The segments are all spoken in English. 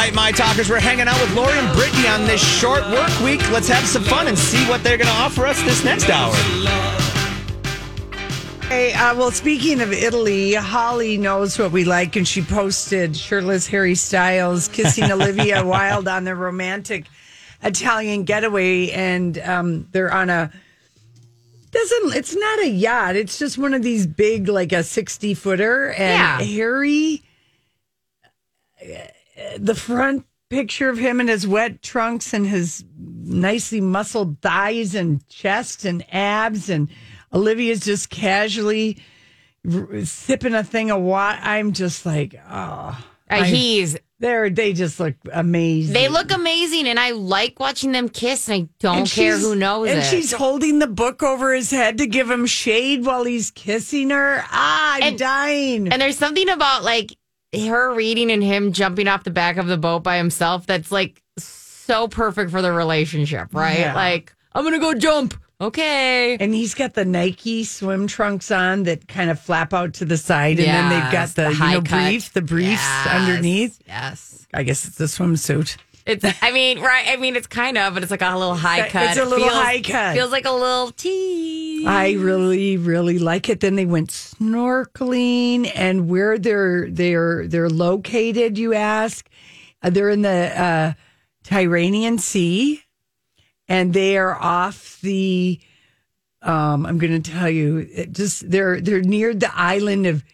right, my talkers, we're hanging out with Lori and Brittany on this short work week. Let's have some fun and see what they're going to offer us this next hour. Hey, uh, well, speaking of Italy, Holly knows what we like, and she posted shirtless Harry Styles kissing Olivia Wilde on their romantic Italian getaway, and um, they're on a doesn't it's not a yacht it's just one of these big like a 60 footer and Yeah. harry the front picture of him in his wet trunks and his nicely muscled thighs and chest and abs and olivia's just casually r- sipping a thing of what i'm just like oh Uh, he's they're they just look amazing they look amazing, and I like watching them kiss, and I don't And care who knows and it. she's holding the book over his head to give him shade while he's kissing her. Ah, I'm And- dying. and there's something about like her reading and him jumping off the back of the boat by himself that's like so perfect for the relationship, right? Yeah. Like I'm gonna go jump. Okay. And he's got the Nike swim trunks on that kind of flap out to the side, and then they've got the, the you know brief, the briefs Yes. underneath. Yes. I guess it's a swimsuit. It's. I mean, right. I mean, it's kind of, but it's like a little high cut. It's a little Feels- high cut. Feels like a little tease. I really, really like it. Then they went snorkeling, and where they're they're they're located, you ask. Uh, they're in the uh, Tyrrhenian Sea, and they are off the. Um, I'm going to tell you, it just they're they're near the island of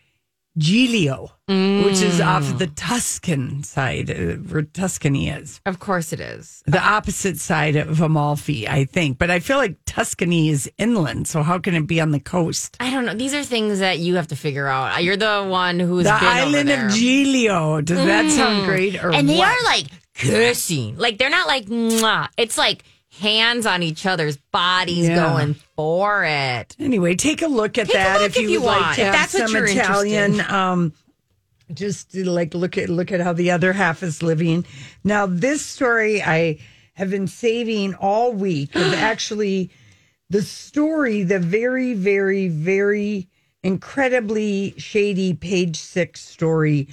Giglio, which is off mm. the Tuscan side, uh, where Tuscany is Of course it is. the opposite side of Amalfi, I think. But I feel like Tuscany is inland, so how can it be on the coast? I don't know. These are things that you have to figure out. Uh, you're the one who's the island of Giglio. Does that sound mm. great? Or and they what? are like kissing. Like they're not like Mwah. it's like hands on each other's bodies Yeah. going for it. Anyway, take a look at Take that look if you you would like want, to if have that's what some you're Italian. Um, just to like look at look at how the other half is living. Now, this story I have been saving all week. is actually, the story, the very, very, very incredibly shady page six story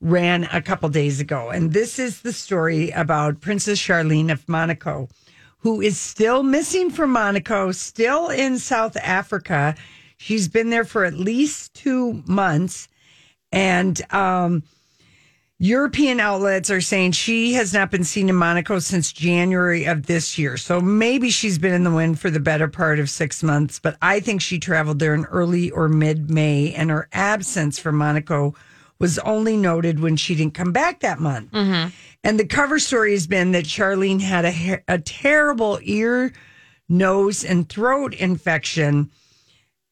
ran a couple days ago. And this is the story about Princess Charlene of Monaco, who is still missing from Monaco, still in South Africa. She's been there for at least two months. And um, European outlets are saying she has not been seen in Monaco since January of this year. So maybe she's been in the wind for the better part of six months, but I think she traveled there in early or mid May, and her absence from Monaco was only noted when she didn't come back that month. Mm-hmm. And the cover story has been that Charlene had a, a terrible ear, nose, and throat infection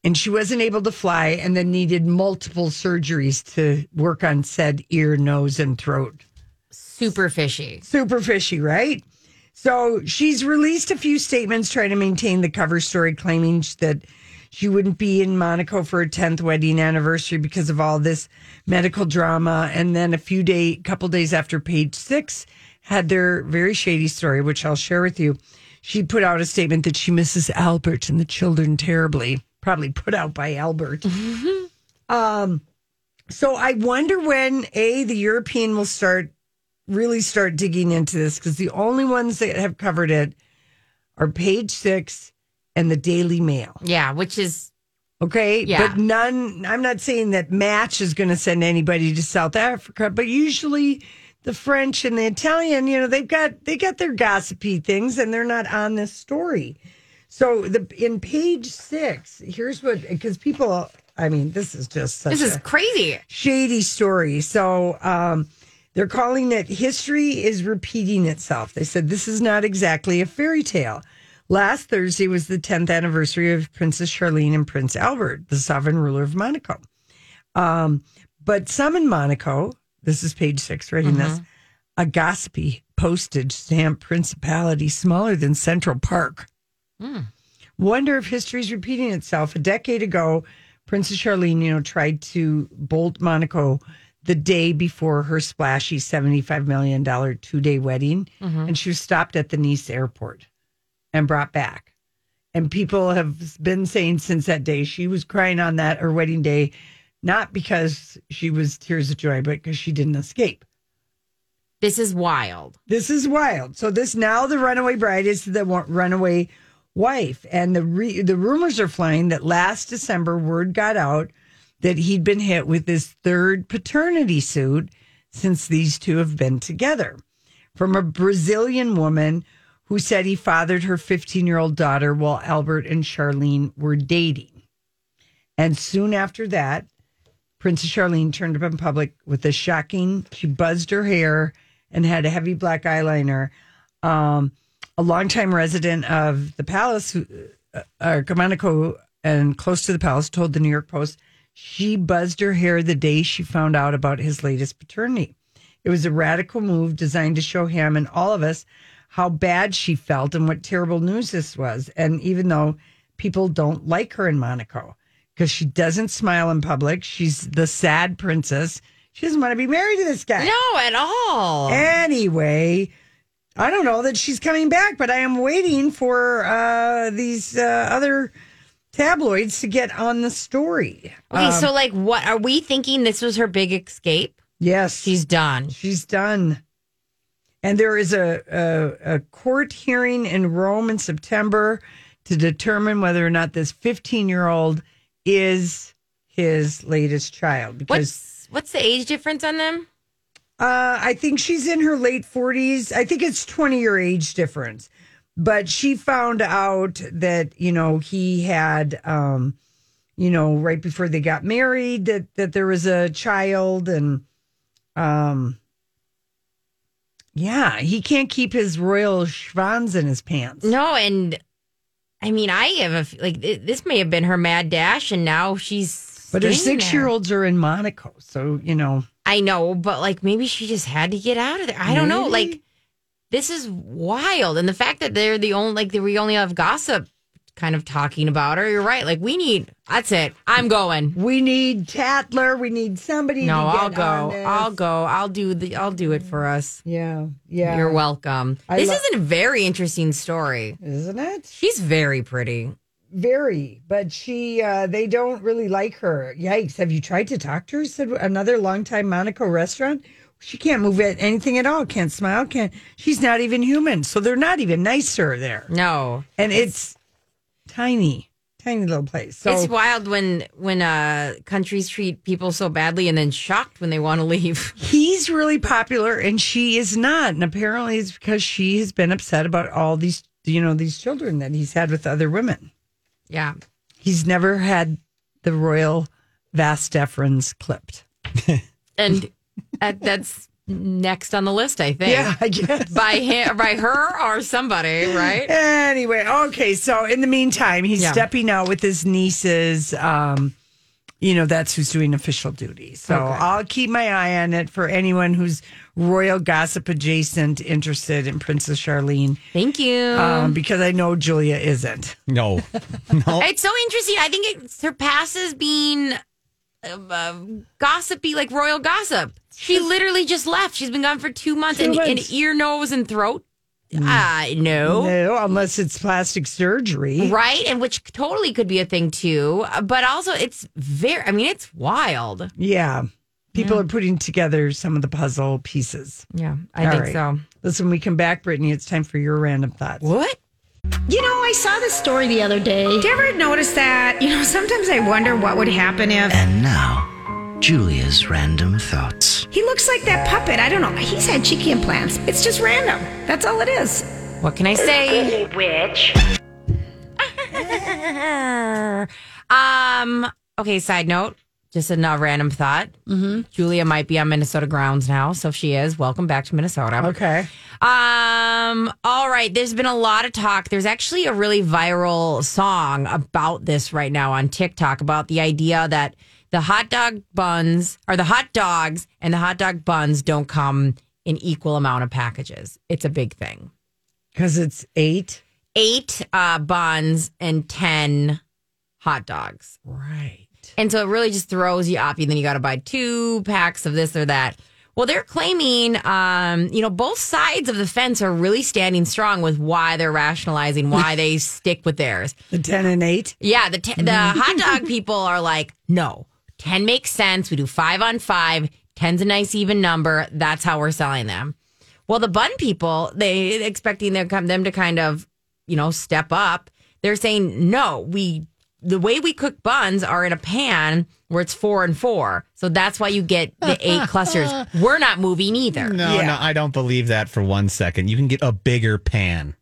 and she wasn't able to fly and then needed multiple surgeries to work on said ear, nose, and throat. Super fishy. Super fishy, right? So she's released a few statements trying to maintain the cover story, claiming that she wouldn't be in Monaco for her 10th wedding anniversary because of all this medical drama. And then a few day, couple days after page six had their very shady story, which I'll share with you. She put out a statement that she misses Albert and the children terribly, probably put out by Albert. um, so I wonder when a the European will start really start digging into this because the only ones that have covered it are Page Six and the Daily Mail. Yeah, which is Okay, Yeah. but none. I'm not saying that Match is going to send anybody to South Africa, but usually the French and the Italian, you know, they've got they got their gossipy things, and they're not on this story. So the in Page Six, here's what because people. I mean, this is just such this is a- crazy. shady story. So um, they're calling it history is repeating itself. They said this is not exactly a fairy tale. Last Thursday was the 10th anniversary of Princess Charlene and Prince Albert, the sovereign ruler of Monaco. Um, but some in Monaco, this is page six, reading this, mm-hmm. a gossipy postage stamp principality smaller than Central Park. Mm. Wonder if history's repeating itself. A decade ago, Princess Charlene, you know, tried to bolt Monaco the day before her splashy $75 million two day wedding. Mm-hmm. And she was stopped at the Nice airport and brought back. And people have been saying since that day she was crying on that her wedding day, not because she was tears of joy, but because she didn't escape. This is wild. This is wild. So this now the runaway bride is the runaway wife, and the re, the rumors are flying that last December word got out that he'd been hit with his third paternity suit since these two have been together, from a Brazilian woman who said he fathered her 15 year old daughter while Albert and Charlene were dating, and soon after that. Princess Charlene turned up in public with a shocking. She buzzed her hair and had a heavy black eyeliner. Um, a longtime resident of the palace, uh, uh, Monaco, and close to the palace, told the New York Post she buzzed her hair the day she found out about his latest paternity. It was a radical move designed to show him and all of us how bad she felt and what terrible news this was. And even though people don't like her in Monaco because she doesn't smile in public, she's the sad princess. She doesn't want to be married to this guy. No, at all. Anyway, I don't know that she's coming back, but I am waiting for uh, these uh, other tabloids to get on the story. okay, so like, what are we thinking? This was her big escape. Yes, She's done. she's done. And there is a, a, a court hearing in Rome in September to determine whether or not this 15 year old is his latest child. Because What's what's the age difference on them? Uh, I think she's in her late 40s. I think it's 20 year age difference. But she found out that, you know, he had, um, you know, right before they got married, that, that there was a child. And, um, yeah, he can't keep his royal schwanz in his pants. No, and I mean, I have a like this may have been her mad dash, and now she's. But her six year olds are in Monaco. So, you know. I know, but like maybe she just had to get out of there. I don't know. Like this is wild, and the fact that they're the only like that we only have gossip kind of talking about her. You're right. Like we need. That's it. I'm going. we need Tatler. We need somebody No, to I'll go. I'll go. I'll do the. I'll do it for us. Yeah. Yeah. You're welcome. I this lo- is a very interesting story. Isn't it? She's very pretty. Very, but she, uh, they don't really like her. Yikes. Have you tried to talk to her? Said another longtime Monaco restaurant. She can't move at anything at all. Can't smile. Can't. She's not even human. So they're not even nice to her there. No, And it's tiny, tiny little place. So it's wild when when uh countries treat people so badly and then shocked when they want to leave. he's really popular and she is not. And apparently it's because she has been upset about all these, you know, these children that he's had with other women. Yeah. He's never had the royal vas deferens clipped. And that, that's next on the list, I think. Yeah, I guess. By him, by her or somebody, right? Anyway, okay. So in the meantime, he's Yeah. stepping out with his nieces. Um, you know, that's who's doing official duty. So Okay. I'll keep my eye on it for anyone who's royal gossip adjacent, interested in Princess Charlene, Thank you. um, because I know Julia isn't. No, no. it's so interesting. I think it surpasses being uh, gossipy, like royal gossip. She literally just left. She's been gone for two months, Two and, and ear, nose, and throat. Uh, no. No, unless it's plastic surgery. Right, and which totally could be a thing too. But also, it's very. I mean, it's wild. Yeah. People are putting together some of the puzzle pieces. Yeah, I All think right. so. Listen, when we come back, Brittany, it's time for your random thoughts. What? You know, I saw this story the other day. Do you ever notice that? You know, sometimes I wonder what would happen if And now, Julia's random thoughts. he looks like that puppet. I don't know. He's had cheeky implants. It's just random. That's all it is. What can I say? Witch. um. Okay. Side note. Just a random thought. Mm-hmm. Julia might be on Minnesota grounds now, so if she is, welcome back to Minnesota. Okay. Um, all right. There's been a lot of talk. There's actually a really viral song about this right now on TikTok about the idea that the hot dog buns or the hot dogs and the hot dog buns don't come in equal amount of packages. It's a big thing. Because it's eight. Eight uh, buns and 10 hot dogs. Right. And so it really just throws you off. You then you got to buy two packs of this or that. Well, they're claiming, um, you know, both sides of the fence are really standing strong with why they're rationalizing why they stick with theirs. The 10 and 8. Yeah, the t- the hot dog people are like, no, ten makes sense. We do five on five. Ten's a nice even number. That's how we're selling them. Well, the bun people, they expecting them them to kind of, you know, step up. They're saying no. We the way we cook buns are in a pan where it's four and four, so that's why you get the eight clusters. We're not moving either. No, Yeah. no, I don't believe that for one second. You can get a bigger pan.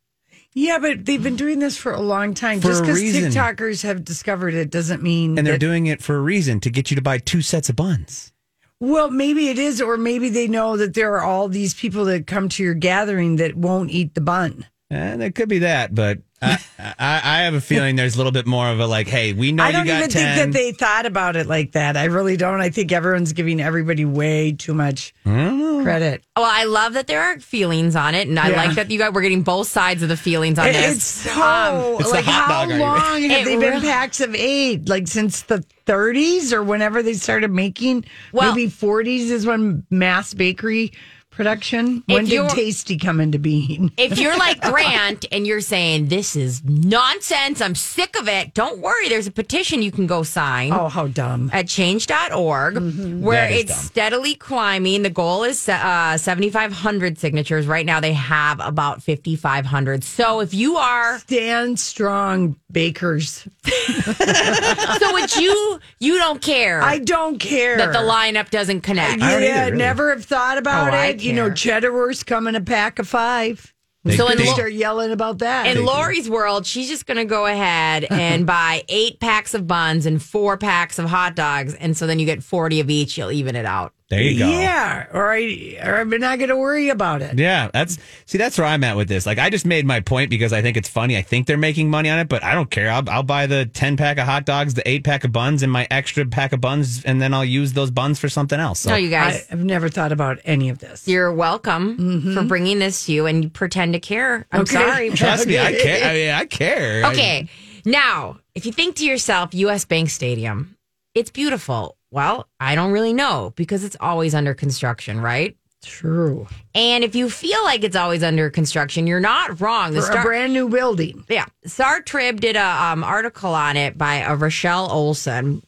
Yeah, but they've been doing this for a long time. For Just a because reason. TikTokers have discovered it doesn't mean And they're that- doing it for a reason to get you to buy two sets of buns. Well, maybe it is, or maybe they know that there are all these people that come to your gathering that won't eat the bun. Eh, and it could be that, but I, I, I have a feeling there's a little bit more of a like, hey, we know I don't you got even 10. think that they thought about it like that. I really don't. I think everyone's giving everybody way too much mm. credit. Well, I love that there are feelings on it, and I Yeah. like that you guys we're getting both sides of the feelings on It- this. Um, it's so It's the like hot how dog long argument. have It they been packs of eight? Like since the 30s or whenever they started making. Well- maybe 40s is when mass bakery production. When did you're- Tasty come into being? if you're like Grant and you're saying this is nonsense, I'm sick of it. Don't worry, there's a petition you can go sign. Oh, how dumb! at change.org where That is it's dumb. steadily climbing. The goal is uh, 7,500 signatures. Right now, they have about 5,500. So if you are, Stand strong, bakers. so would you, you don't care I don't care that the lineup doesn't connect. I don't Yeah, either, really. never have thought about Oh, I it. You know, care. cheddar wurst come in a pack of five. They- So they- Start yelling about that. In Lori's world, she's just going to go ahead and buy eight packs of buns and four packs of hot dogs. And so then you get 40 of each. You'll even it out. There you go. Yeah, or I, or I'm not going to worry about it. Yeah, that's see, that's where I'm at with this. Like, I just made my point because I think it's funny. I think they're making money on it, but I don't care. I'll, I'll buy the ten pack of hot dogs, the eight pack of buns, and my extra pack of buns, and then I'll use those buns for something else. So, No, you guys. I've never thought about any of this. You're welcome mm-hmm. for bringing this to you and you pretend to care. I'm Okay. sorry. trust me, I care. I mean, I care. I- Okay. Now, if you think to yourself, US Bank Stadium, it's beautiful. Well, I don't really know because it's always under construction, right? True. And if you feel like it's always under construction, you're not wrong. The For a brand new building. yeah, Star Trib did a um, article on it by uh, Rochelle Olson,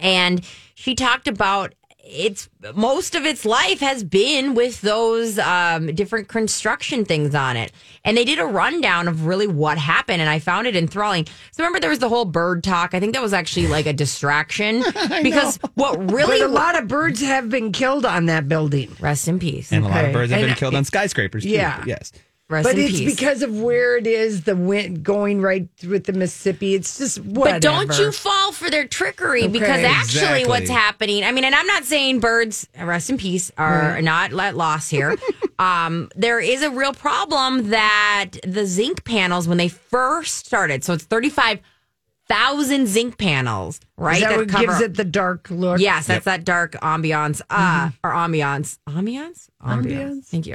and she talked about it's most of its life has been with those um, different construction things on it. And they did a rundown of really what happened, and I found it enthralling. So remember, there was the whole bird talk. I think that was actually like a distraction because what really But a lot of birds have been killed on that building. rest in peace, And a lot of birds have been And- killed on skyscrapers. Too. Yeah. Yes. Rest But in it's peace. because of where it is, the wind going right with the Mississippi. It's just whatever. But don't you fall for their trickery because actually Exactly. what's happening, I mean, and I'm not saying birds, rest in peace, are not let loss here. um, there is a real problem that the zinc panels, when they first started, so it's 35,000 zinc panels, right? Is that, what cover- gives it the dark look? Yes, that's that dark ambiance, uh, or ambiance, ambiance, Ambiance. Thank you.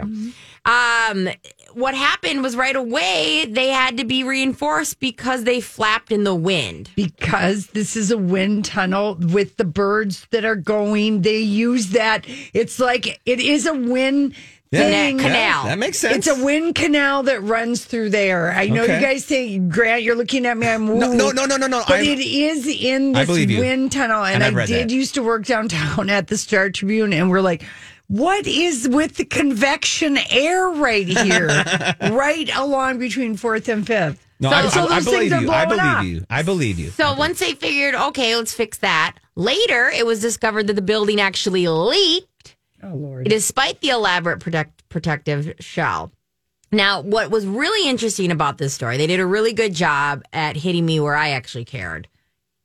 Um, what happened was right away they had to be reinforced because they flapped in the wind. Because this is a wind tunnel with the birds that are going. They use that. It's like it is a wind thing. Cana- canal. that makes sense. It's a wind canal that runs through there. I know Okay. you guys think, Grant, you're looking at me. I'm No, woo. no, no, no, no, no. But I'm- it is in this wind tunnel. And, And I've I read did that. used to work downtown at the Star Tribune, and we're like, what is with the convection air right here, right along between fourth and fifth? No, So- I, so I, I things believe are you. I believe up. you. I believe you. So once they figured, okay, let's fix that. Later, it was discovered that the building actually leaked Oh Lord! despite the elaborate protect, protective shell. Now, what was really interesting about this story, they did a really good job at hitting me where I actually cared.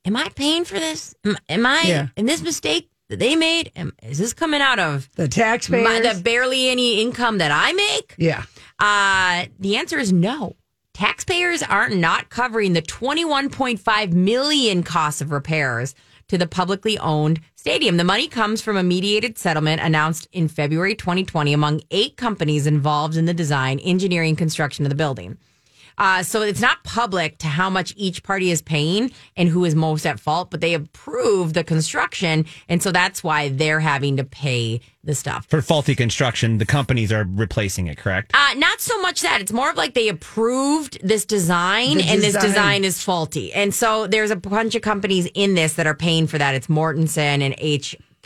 Am I paying for this? Am, am I Yeah. in this mistake that they made? Am, is this coming out of the taxpayers. my, the barely any income that I make? yeah. Uh, the answer is no. Taxpayers are not covering the 21.5 million costs of repairs to the publicly owned stadium. The money comes from a mediated settlement announced in February 2020 among eight companies involved in the design, engineering, construction of the building. Uh, so it's not public to how much each party is paying and who is most at fault, but they approve the construction, and so that's why they're having to pay the stuff. For faulty construction, the companies are replacing it, correct? Uh, not so much that. It's more of like they approved this design The and this design. design is faulty. And so there's a bunch of companies in this that are paying for that. It's Mortenson and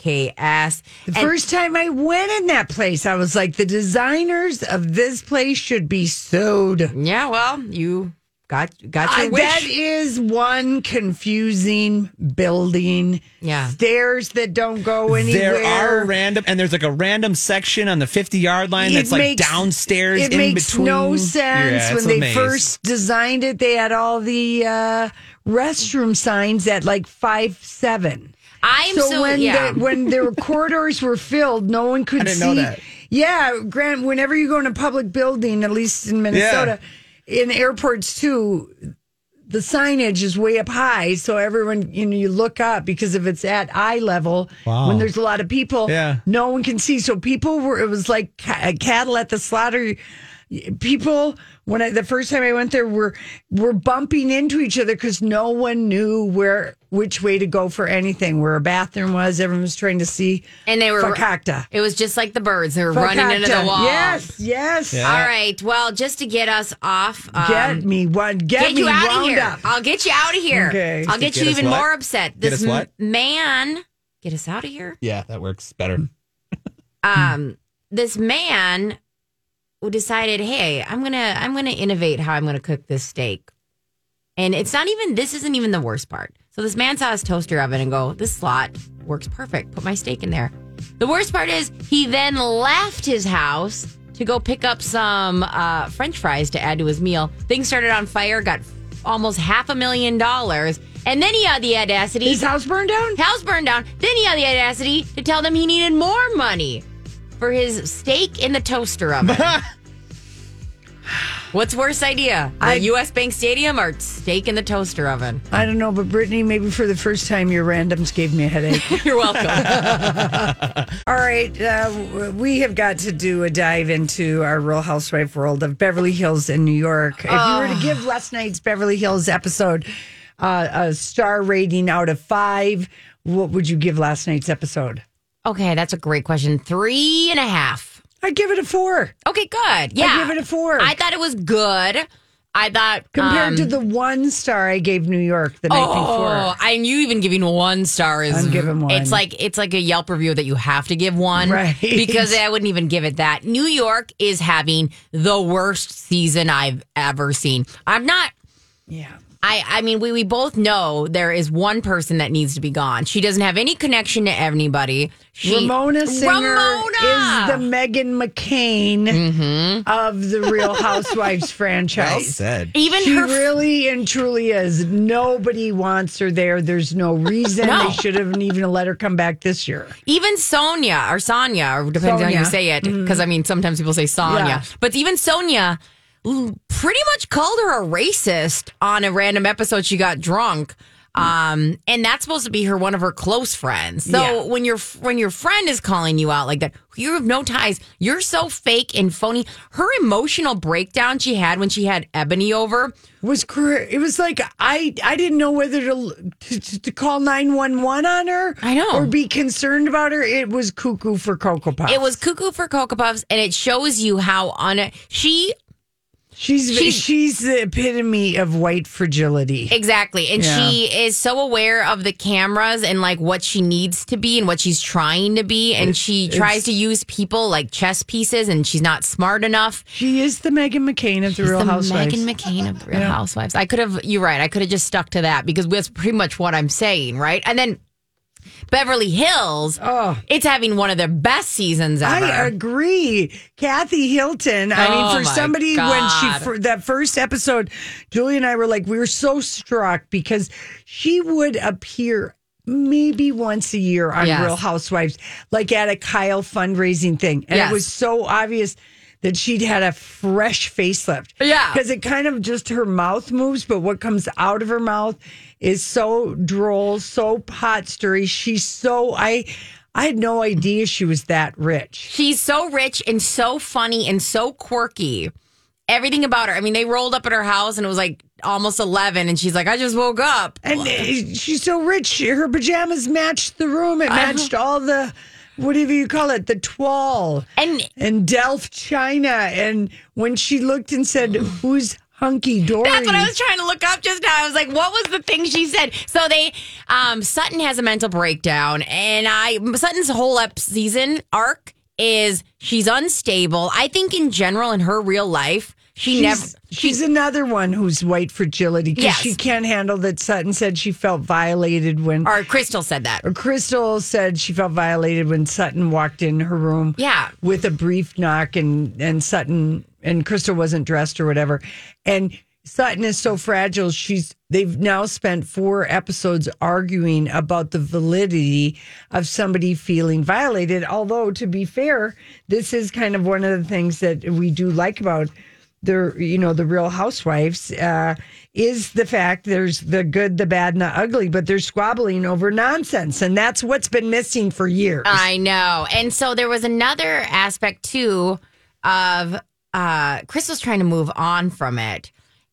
KS. The And- first time I went in that place, I was like, the designers of this place should be sued. yeah, well, you got got your I, wish. that is one confusing building. Yeah. Stairs that don't go anywhere. There are random, and there's like a random section on the 50 yard line It that's like downstairs It in makes between. no sense. Yeah, when they maze. first designed it, they had all the uh, restroom signs at like five seven. I'm so, so, when yeah. the, when the corridors were filled, no one could I didn't see. know that. Yeah, Grant. Whenever you go in a public building, at least in Minnesota, in airports too, the signage is way up high, so everyone you know you look up because if it's at eye level, Wow. when there's a lot of people, Yeah. no one can see. So people were. It was like ca- cattle at the slaughter. People, when I, the first time I went there, were were bumping into each other because no one knew where which way to go for anything. Where a bathroom was, everyone was trying to see. and they were Fakakta. It was just like the birds. They were running into the wall. Yes, yes. All right. Well, just to get us off, um, Get me one. Get, get me you out of here. up. I'll get you out of here. Okay. I'll get, Get you even what? more upset. Get This us what? m- man, get us out of here. Yeah, that works better. Um, this man who decided, hey, I'm gonna, I'm gonna innovate how I'm gonna cook this steak, and it's not even. This isn't even the worst part. So this man saw his toaster oven and go, this slot works perfect. Put my steak in there. The worst part is he then left his house to go pick up some uh, French fries to add to his meal. Things started on fire. Got almost half a million dollars, and then he had the audacity. His house burned down. House burned down. Then he had the audacity to tell them he needed more money for his steak in the toaster oven. What's worse idea? The I- U.S. Bank Stadium or steak in the toaster oven? I don't know, but Brittany, maybe for the first time, your randoms gave me a headache. You're welcome. All right, uh, we have got to do a dive into our Real Housewife world of Beverly Hills in New York. If you were to give last night's Beverly Hills episode uh, a star rating out of five, what would you give last night's episode? Okay, that's a great question. Three and a half. I'd give it a four Okay, good. Yeah, I give it a four. I thought it was good. I thought compared um, to the one star I gave New York the night Oh, before. I knew even giving one star is. I'm giving one. It's like it's like a Yelp review that you have to give one, Right. Because I wouldn't even give it that. New York is having the worst season I've ever seen. I'm not. Yeah. I, I mean, we, we both know there is one person that needs to be gone. She doesn't have any connection to anybody. She, Ramona Singer Ramona! is the Meghan McCain mm-hmm. of the Real Housewives Well franchise. said. even She her really and truly is. Nobody wants her there. There's no reason No. they should have even let her come back this year. Even Sonia or Sonia, or depends on how you say it, mm-hmm. because I mean, sometimes people say Sonia, Yeah. but even Sonia l- pretty much called her a racist on a random episode. She got drunk. Um, and that's supposed to be her one of her close friends. So Yeah. when your when your friend is calling you out like that, you have no ties. You're so fake and phony. Her emotional breakdown she had when she had Ebony over. Was cr- it was like I I didn't know whether to to, to call nine one one on her. I know. or be concerned about her. It was cuckoo for cocoa puffs. It was cuckoo for Cocoa Puffs, and it shows you how on it she she's she's- she's the epitome of white fragility. Exactly. And Yeah. she is so aware of the cameras and like what she needs to be and what she's trying to be. And she tries to use people like chess pieces and she's not smart enough. She is the Meghan McCain of the Real the Housewives. Meghan McCain of the Real Housewives. I could have, you're right. I could have just stuck to that because that's pretty much what I'm saying, right? And then Beverly Hills, Oh. it's having one of their best seasons ever. I agree. Kathy Hilton. I Oh, mean, for somebody when she for that first episode, Julie and I were like, we were so struck because she would appear maybe once a year on Yes. Real Housewives, like at a Kyle fundraising thing, and Yes. it was so obvious. That she'd had a fresh facelift. Yeah. Because it kind of just her mouth moves, but what comes out of her mouth is so droll, so pot stirry. She's so I I had no idea she was that rich. She's so rich and so funny and so quirky. Everything about her. I mean, they rolled up at her house and it was like almost 11 and she's like, I just woke up. And uh, she's so rich. Her pajamas matched the room. It matched all the whatever you call it, the toile And and Delft china. And when she looked and said, "Who's hunky dory. That's what I was trying to look up just now. I was like, what was the thing she said? So they, um, Sutton has a mental breakdown, and I Sutton's whole up season arc is she's unstable. I think in general in her real life, she She's, never. she's another one who's white fragility because Yes. she can't handle that Sutton said she felt violated when Or Crystal said that. or Crystal said she felt violated when Sutton walked in her room. Yeah. With a brief knock and and Sutton and Crystal wasn't dressed or whatever. And Sutton is so fragile. She's they've now spent four episodes arguing about the validity of somebody feeling violated. Although to be fair, this is kind of one of the things that we do like about the you know the real housewives uh, is the fact there's the good the bad and the ugly but they're squabbling over nonsense and that's what's been missing for years I know. And so there was another aspect too of uh Crystal's trying to move on from it.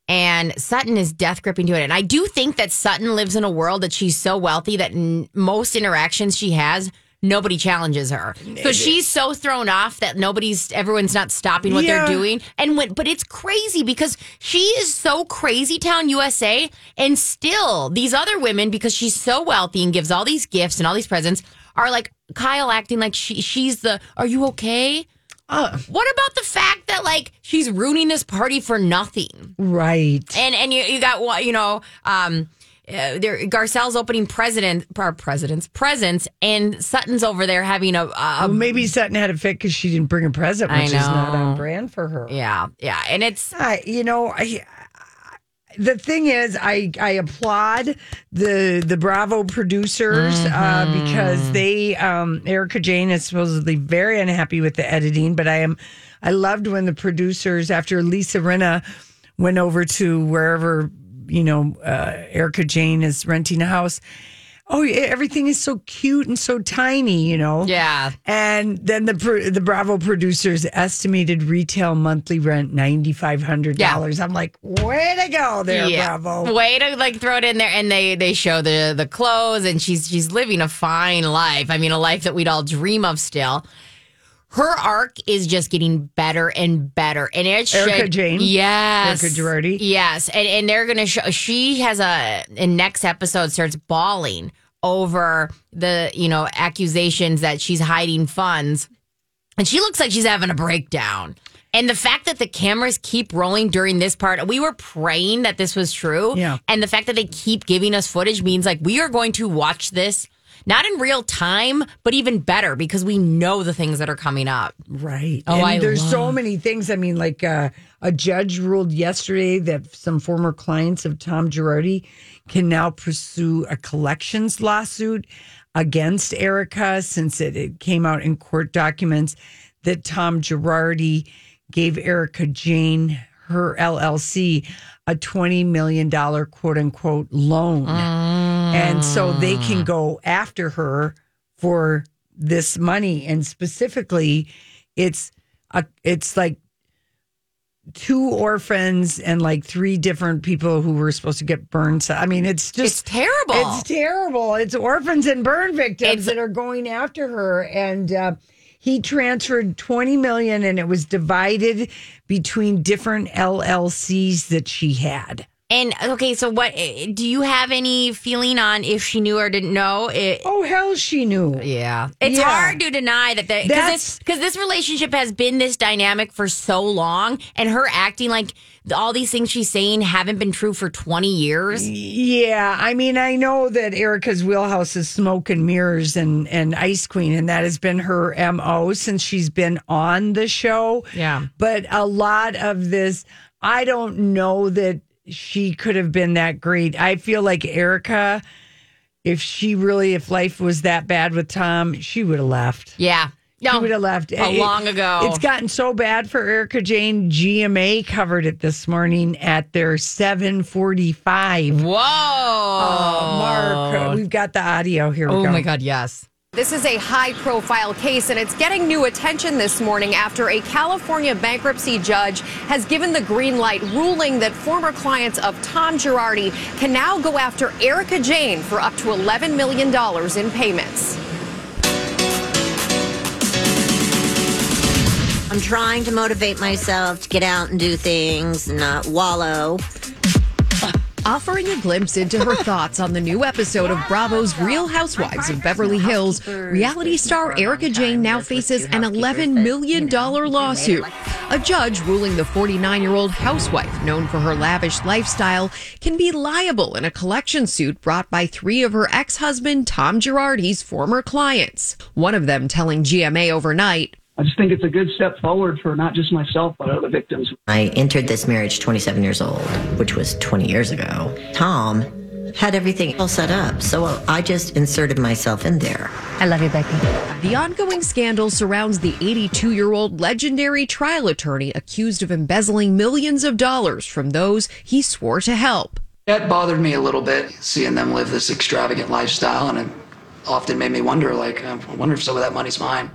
And Sutton is death gripping to it. And I do think that Sutton lives in a world that she's so wealthy that most interactions she has, nobody challenges her. So she's so thrown off that nobody's, everyone's not stopping what Yeah. they're doing. And when, but it's crazy because she is so crazy town USA. And still, these other women, because she's so wealthy and gives all these gifts and all these presents, are like Kyle acting like she she's the. Are you okay? Uh, What about the fact that like she's ruining this party for nothing? right And and you, you got what you know. Um, uh, there Garcelle's opening president or presidents presents, and Sutton's over there having a, a well, maybe Sutton had a fit because she didn't bring a present which is not on brand for her. Yeah yeah, and it's you know, I, the thing is, I I applaud the the Bravo producers uh, because they um, Erika Jayne is supposedly very unhappy with the editing, but I am I loved when the producers after Lisa Rinna went over to wherever you know uh, Erika Jayne is renting a house. Oh, everything is so cute and so tiny, you know. yeah. And then the the Bravo producers estimated retail monthly rent ninety five hundred dollars. I'm like, way to go there, Bravo. Way to like throw it in there, and they they show the the clothes, and she's she's living a fine life. I mean, a life that we'd all dream of still. Her arc is just getting better and better, and it should. Erika Jayne? yes, Erika Girardi? yes, and and they're gonna show. She has a in next episode starts bawling over the you know accusations that she's hiding funds and she looks like she's having a breakdown. And the fact that the cameras keep rolling during this part, we were praying that this was true. Yeah. And the fact that they keep giving us footage means like we are going to watch this not in real time, but even better because we know the things that are coming up. Right. Oh, and I there's so many things. I mean, like uh, a judge ruled yesterday that some former clients of Tom Girardi can now pursue a collections lawsuit against Erika since it, it came out in court documents that Tom Girardi gave Erika Jayne, her LLC, a $20 million quote unquote loan. And so they can go after her for this money. And specifically, it's a, it's like two orphans and like three different people who were supposed to get burned. I mean, it's just It's terrible. It's terrible. It's orphans and burn victims It's- that are going after her. And uh, he transferred 20 million and it was divided between different LLCs that she had. And okay, so what eh, do you have any feeling on if she knew or didn't know? It, Oh, hell, she knew. Yeah, it's Yeah. hard to deny that because because this relationship has been this dynamic for so long, and her acting like all these things she's saying haven't been true for twenty years. Yeah, I mean, I know that Erika's wheelhouse is smoke and mirrors and and Ice Queen, and that has been her mo since she's been on the show. Yeah. but a lot of this, I don't know that she could have been that great. I feel like Erika, if she really, if life was that bad with Tom, she would have left. Yeah, She would have left a It- long ago. It's gotten so bad for Erika Jayne. GMA covered it this morning at their seven forty-five. Whoa, Oh, Mark, we've got the audio here. We Oh go. my God, yes. This is a high profile case, and it's getting new attention this morning after a California bankruptcy judge has given the green light, ruling that former clients of Tom Girardi can now go after Erika Jayne for up to $11 million in payments. I'm trying to motivate myself to get out and do things, not wallow. Offering a glimpse into her thoughts on the new episode of Bravo's Real Housewives of Beverly Hills. Reality star Erika Jayne now faces an $11 million lawsuit. A judge ruling the 49 year old housewife, known for her lavish lifestyle, can be liable in a collection suit brought by three of her ex husband, Tom Girardi's former clients. One of them telling GMA overnight, I just think it's a good step forward for not just myself, but other victims. I entered this marriage 27 years old, which was 20 years ago. Tom had everything all set up, so I just inserted myself in there. I love you, Becky. The ongoing scandal surrounds the 82 year old legendary trial attorney accused of embezzling millions of dollars from those he swore to help. That bothered me a little bit, seeing them live this extravagant lifestyle, and it often made me wonder, like, I wonder if some of that money's mine.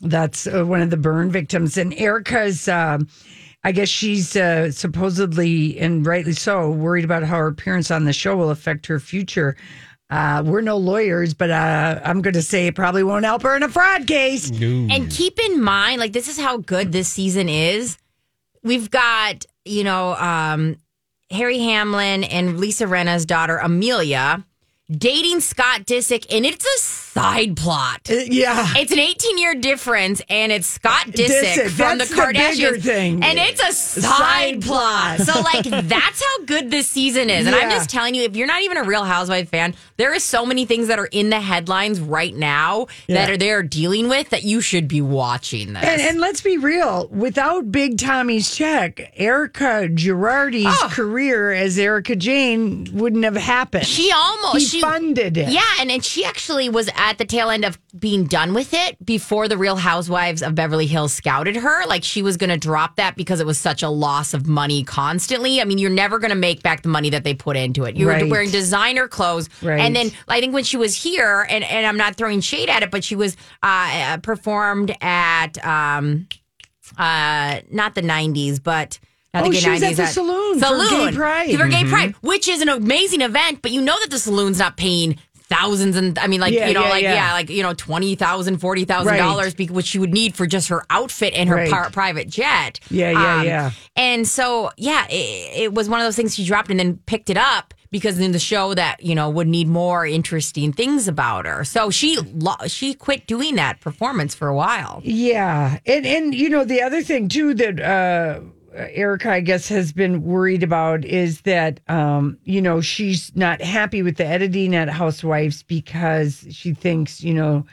That's uh, one of the burn victims. And Erika's, uh, I guess she's uh, supposedly, and rightly so, worried about how her appearance on the show will affect her future. Uh, we're no lawyers, but uh, I'm going to say it probably won't help her in a fraud case. And keep in mind, like, this is how good this season is. We've got, you know, um, Harry Hamlin and Lisa Rinna's daughter, Amelia, dating Scott Disick, and it's a side plot. Uh, yeah. It's an 18 year difference, and it's Scott Disick, Disick, from the that's the Kardashians. thing. And it's a side, Side plot. So, like, that's how good this season is. And I'm just telling you, if you're not even a real housewife fan, there is so many things that are in the headlines right now that are they're dealing with that you should be watching this. And, and let's be real, without Big Tommy's check, Erika Girardi's Oh. career as Erika Jayne wouldn't have happened. She almost He she funded it. Yeah, and, and she actually was at the tail end of being done with it before the Real Housewives of Beverly Hills scouted her. Like she was going to drop that because it was such a loss of money constantly. I mean, you're never going to make back the money that they put into it. You were Right. wearing designer clothes, Right. and then I think when she was here, and and I'm not throwing shade at it, but she was uh, performed at um uh not the 90s, but. Not Oh, the gay she was at 90s, the saloon for saloon Gay Pride. For Gay Mhm. Pride, which is an amazing event, but you know that the saloon's not paying thousands and I mean like Yeah, you know yeah, like yeah. yeah. like you know twenty thousand forty thousand dollars Right. which she would need for just her outfit and her Right. par- private jet Um, Yeah, yeah, yeah. and so yeah it, it was one of those things she dropped and then picked it up because in the show that you know would need more interesting things about her so she lo- she quit doing that performance for a while Yeah, and and you know the other thing too that uh, Erika, I guess, has been worried about is that um, you know she's not happy with the editing at Housewives because she thinks you know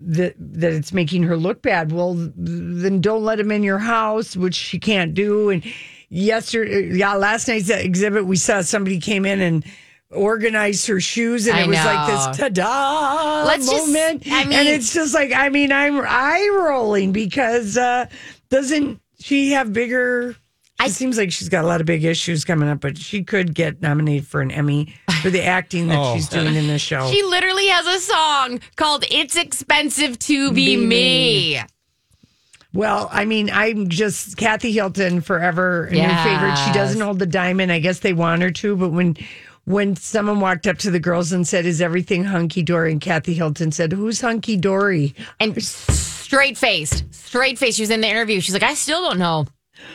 that that it's making her look bad. Well, then don't let him in your house, which she can't do. And yesterday, yeah, last night's exhibit, we saw somebody came in and organized her shoes, and I it was like this ta-da Let's just- moment. I mean- and it's just like I mean, I'm eye rolling because uh, doesn't she have bigger? It seems like she's got a lot of big issues coming up, but she could get nominated for an Emmy for the acting that Oh. she's doing in this show. she literally has a song called "It's Expensive to Be, Be Me." Me. Well, I mean, I'm just Kathy Hilton forever a new favorite. She doesn't hold the diamond. I guess they want her to, but when when someone walked up to the girls and said, "Is everything hunky dory?" and Kathy Hilton said, "Who's hunky dory?" and straight faced, straight faced. She was in the interview. She's like, I still don't know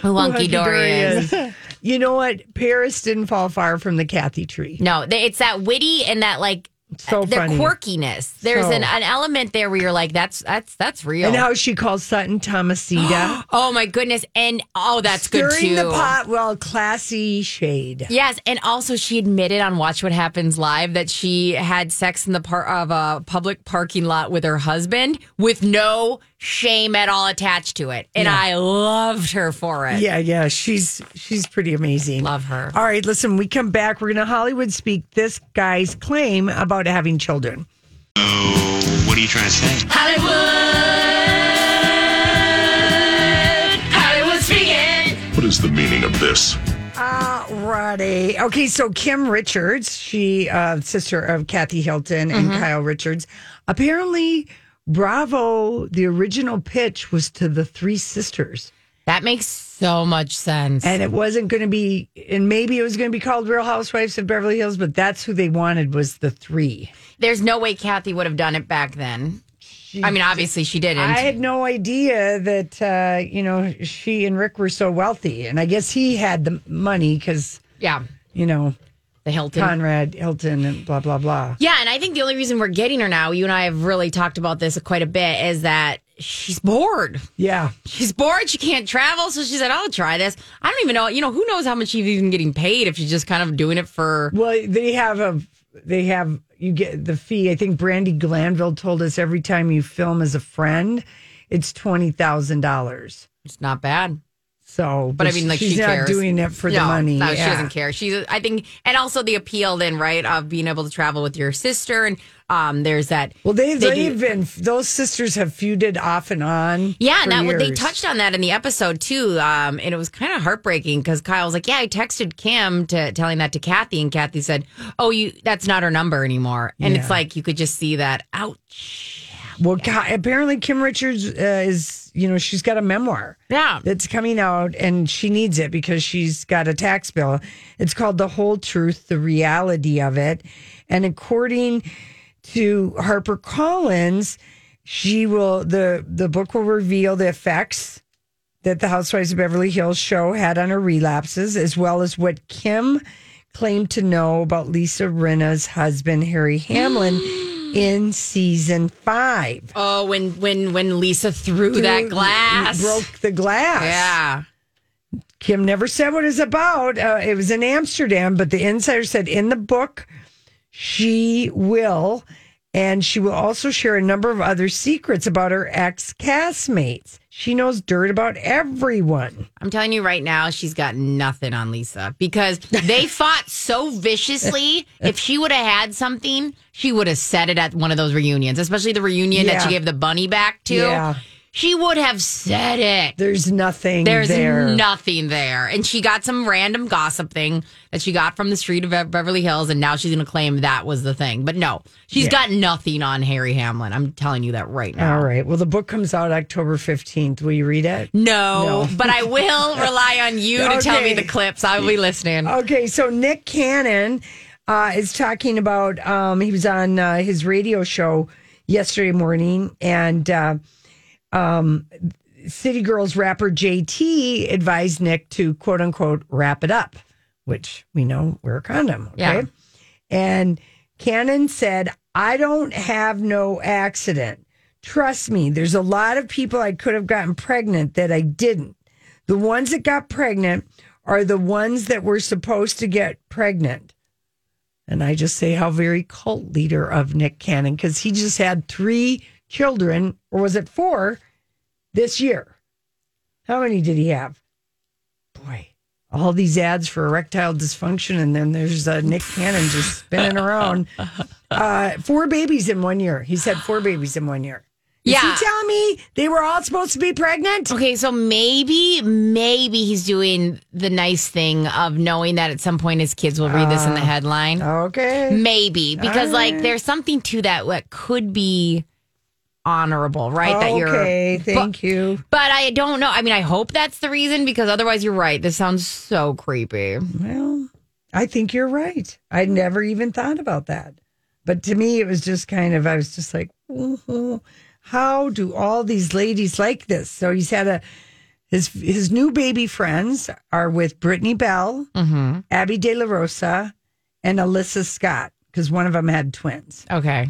who Hunky Dory is. you know what? Paris didn't fall far from the Kathy tree. No, they- it's that witty and that like So uh, their funny. quirkiness. There's So- an, an element there where you're like, that's that's that's real. And how she calls Sutton Thomasita. oh my goodness, and oh, that's good Stirring too. the pot, well, classy shade. Yes, and also she admitted on Watch What Happens Live that she had sex in the part of a public parking lot with her husband with no shame at all attached to it, and Yeah. I loved her for it. Yeah, yeah, she's she's pretty amazing. Love her. All right, listen, we come back. We're going to Hollywood speak this guy's claim about having children. Oh, What are you trying to say? Hollywood, Hollywood speaking. What is the meaning of this? Alrighty. Okay, so Kim Richards, she uh sister of Kathy Hilton and Mm-hmm. Kyle Richards. Apparently, Bravo, the original pitch was to the three sisters. That makes so much sense. And it wasn't going to be, and maybe it was going to be called Real Housewives of Beverly Hills, but that's who they wanted was the three. There's no way Kathy would have done it back then. I mean, obviously she didn't. I had no idea that uh, you know she and Rick were so wealthy, and I guess he had the money because yeah, you know the Hilton, Conrad Hilton, and blah blah blah. Yeah, and I think the only reason we're getting her now, you and I have really talked about this quite a bit, is that she's bored. Yeah, she's bored. She can't travel, so she said, "I'll try this." I don't even know. You know, who knows how much she's even getting paid if she's just kind of doing it for. Well, they have a they have you get the fee. I think Brandi Glanville told us every time you film as a friend, it's twenty thousand dollars. It's not bad. So, But I mean, like she's she not doing it for the money. No, she doesn't care. She's, I think, and also the appeal then, right, of being able to travel with your sister, and um, there's that. Well, they, they they have been those sisters have feuded off and on. Yeah, and that, they touched on that in the episode too, um, and it was kind of heartbreaking because Kyle was like, "Yeah, I texted Kim to telling that to Kathy, and Kathy said, "Oh, you that's not her number anymore." And it's like you could just see that. Ouch. Well, Ki- apparently Kim Richards uh, is, you know, she's got a memoir. Yeah. That's coming out and she needs it because she's got a tax bill. It's called The Whole Truth, the reality of it. And according to Harper Collins, she will the the book will reveal the effects that the Housewives of Beverly Hills show had on her relapses, as well as what Kim claimed to know about Lisa Rinna's husband, Harry Hamlin, in season five. Oh, when when when Lisa threw, that glass, broke the glass. Yeah. Kim never said what it's about. Uh, it was in Amsterdam, but the insider said in the book she will, and she will also share a number of other secrets about her ex castmates. She knows dirt about everyone. I'm telling you right now, she's got nothing on Lisa because they fought so viciously. If she would have had something, she would have said it at one of those reunions, especially the reunion that she gave the bunny back to. Yeah. She would have said it. There's nothing There's there. nothing there. And she got some random gossip thing that she got from the street of Beverly Hills, and now she's going to claim that was the thing. But no, she's Yeah. got nothing on Harry Hamlin. I'm telling you that right now. All right. Well, the book comes out October 15th. Will you read it? No, No. but I will rely on you to tell me the clips. I will be listening. Okay, so Nick Cannon uh, is talking about. Um, he was on uh, his radio show yesterday morning, and uh, um, City Girls rapper JT advised Nick to quote unquote wrap it up, which we know wear a condom. Okay, Yeah. and Cannon said, "I don't have no accident. Trust me. There's a lot of people I could have gotten pregnant that I didn't." The ones that got pregnant are the ones that were supposed to get pregnant. And I just say how very cult leader of Nick Cannon because he just had three children, or was it four, this year? How many did he have? Boy, all these ads for erectile dysfunction, and then there's uh, Nick Cannon just spinning around. Uh, four babies in one year. He's had four babies in one year. Is Yeah. he telling me they were all supposed to be pregnant? Okay, so maybe, maybe he's doing the nice thing of knowing that at some point his kids will read this in the headline. Okay. Maybe because, like, there's something to that what could be honorable, right? That you're Okay, thank you. But I don't know. I mean, I hope that's the reason because otherwise, you're right. This sounds so creepy. Well, I think you're right. I never even thought about that. But to me, it was just kind of, I was just like, "Mhm. how do all these ladies like this? So he's had a, his his new baby friends are with Brittany Bell, Mm-hmm. Abby De La Rosa, and Alyssa Scott, because one of them had twins. Okay,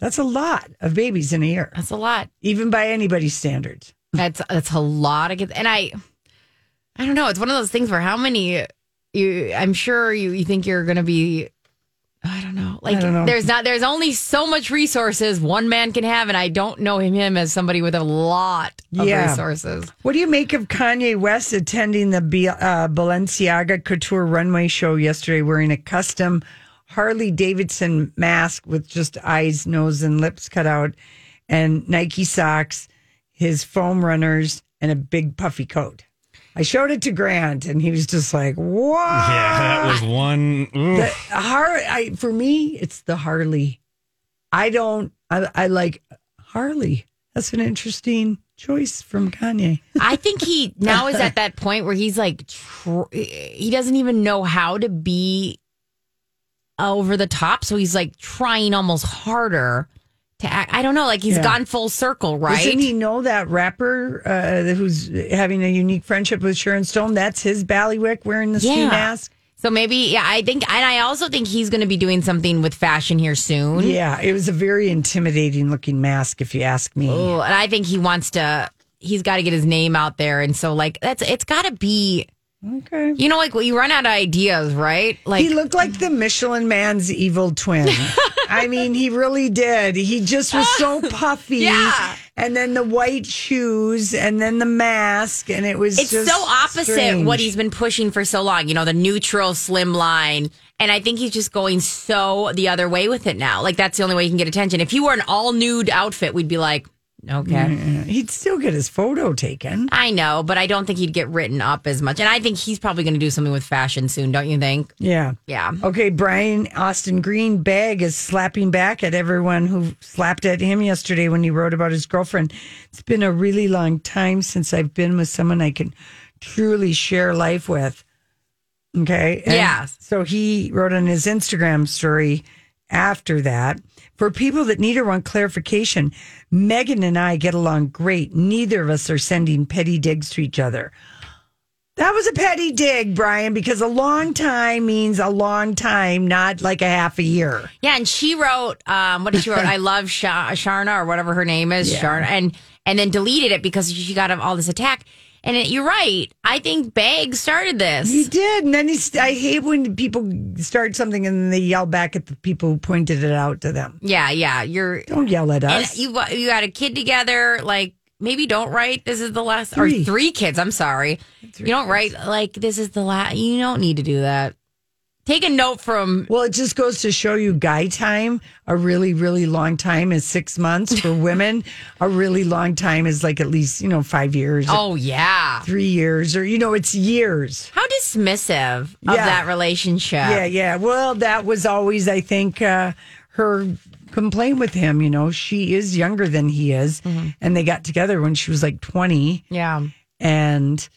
That's a lot of babies in a year, that's a lot. even by anybody's standards. That's that's a lot of kids, and I, I don't know. It's one of those things where how many you? I'm sure you you think you're going to be. I don't know. Like don't know. there's not there's only so much resources one man can have, and I don't know him him as somebody with a lot of Yeah. resources. What do you make of Kanye West attending the B- uh, Balenciaga Couture runway show yesterday wearing a custom Harley Davidson mask with just eyes, nose, and lips cut out, and Nike socks, his foam runners, and a big puffy coat? I showed it to Grant, and he was just like, "What?" Yeah, that was one. The. Har- I, for me, it's the Harley. I don't. I, I like Harley. That's an interesting choice from Kanye. I think he now is at that point where he's like tr- he doesn't even know how to be over the top, so he's like trying almost harder to act. I don't know. Like he's Yeah. gone full circle, right? Doesn't he know that rapper uh, who's having a unique friendship with Sharon Stone? That's his ballywick wearing the ski mask. So maybe, yeah, I think, and I also think he's going to be doing something with fashion here soon. Yeah, it was a very intimidating looking mask, if you ask me. Oh, and I think he wants to. He's got to get his name out there, and so like that's it's got to be. Okay. You know, like you run out of ideas, right? Like he looked like the Michelin Man's evil twin. I mean, he really did. He just was so puffy. Yeah. And then the white shoes, and then the mask, and it was it's so opposite strange. what he's been pushing for so long. You know, the neutral slim line. And I think he's just going so the other way with it now. Like that's the only way he can get attention. If he wore an all nude outfit, we'd be like, okay. He'd still get his photo taken. I know, but I don't think he'd get written up as much. And I think he's probably going to do something with fashion soon, don't you think? Yeah. Yeah. Okay, Brian Austin Green bag is slapping back at everyone who slapped at him yesterday when he wrote about his girlfriend. It's been a really long time since I've been with someone I can truly share life with. Okay. And Yeah. So he wrote on his Instagram story after that. For people that need or want clarification, Megan and I get along great. Neither of us are sending petty digs to each other. That was a petty dig, Brian, because a long time means a long time, not like a half a year. Yeah, and she wrote, um, what did she write? I love Sha- Sharna or whatever her name is, Yeah. Sharna, and and then deleted it because she got all this attack. And it, you're right. I think Bag started this. He did, and then he's. I hate when people start something and then they yell back at the people who pointed it out to them. Yeah, yeah. You're Don't yell at us. you you got a kid together. Like maybe don't write. This is the last Three. or three kids. I'm sorry. you don't write like this is the last. You don't need to do that. Take a note from. Well, it just goes to show you guy time, a really, really long time is six months. For women, a really long time is like at least, you know, five years, Oh yeah. three years, or, you know, it's years. How dismissive of Yeah. that relationship. Yeah, yeah. Well, that was always, I think, uh, her complaint with him. You know, she is younger than he is, and they got together when she was like 20, Yeah. and,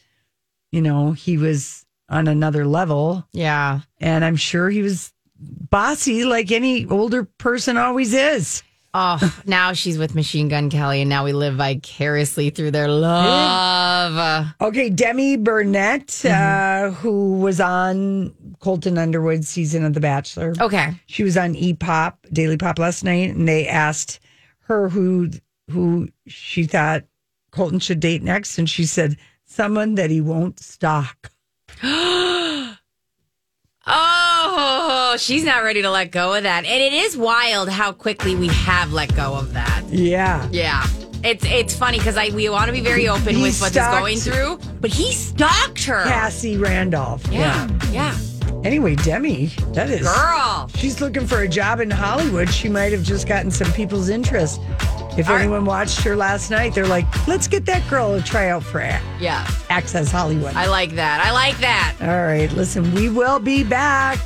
you know, he was on another level. Yeah. And I'm sure he was bossy like any older person always is. Oh, now she's with Machine Gun Kelly, and now we live vicariously through their love. Okay, Demi Burnett, Mm-hmm. uh, who was on Colton Underwood's season of The Bachelor. Okay. She was on E Pop, Daily Pop last night, and they asked her who who she thought Colton should date next, and she said someone that he won't stalk. Oh, she's not ready to let go of that. And it is wild how quickly we have let go of that. Yeah. Yeah. It's it's funny because I we want to be very open He with what he's stalked- going through, but he stalked her. Cassie Randolph. Yeah. Yeah. Anyway, Demi, that is Girl. She's looking for a job in Hollywood. She might have just gotten some people's interest. If anyone watched her last night, they're like, "Let's get that girl a tryout for Yeah. Access Hollywood." I like that. I like that. All right, listen, we will be back.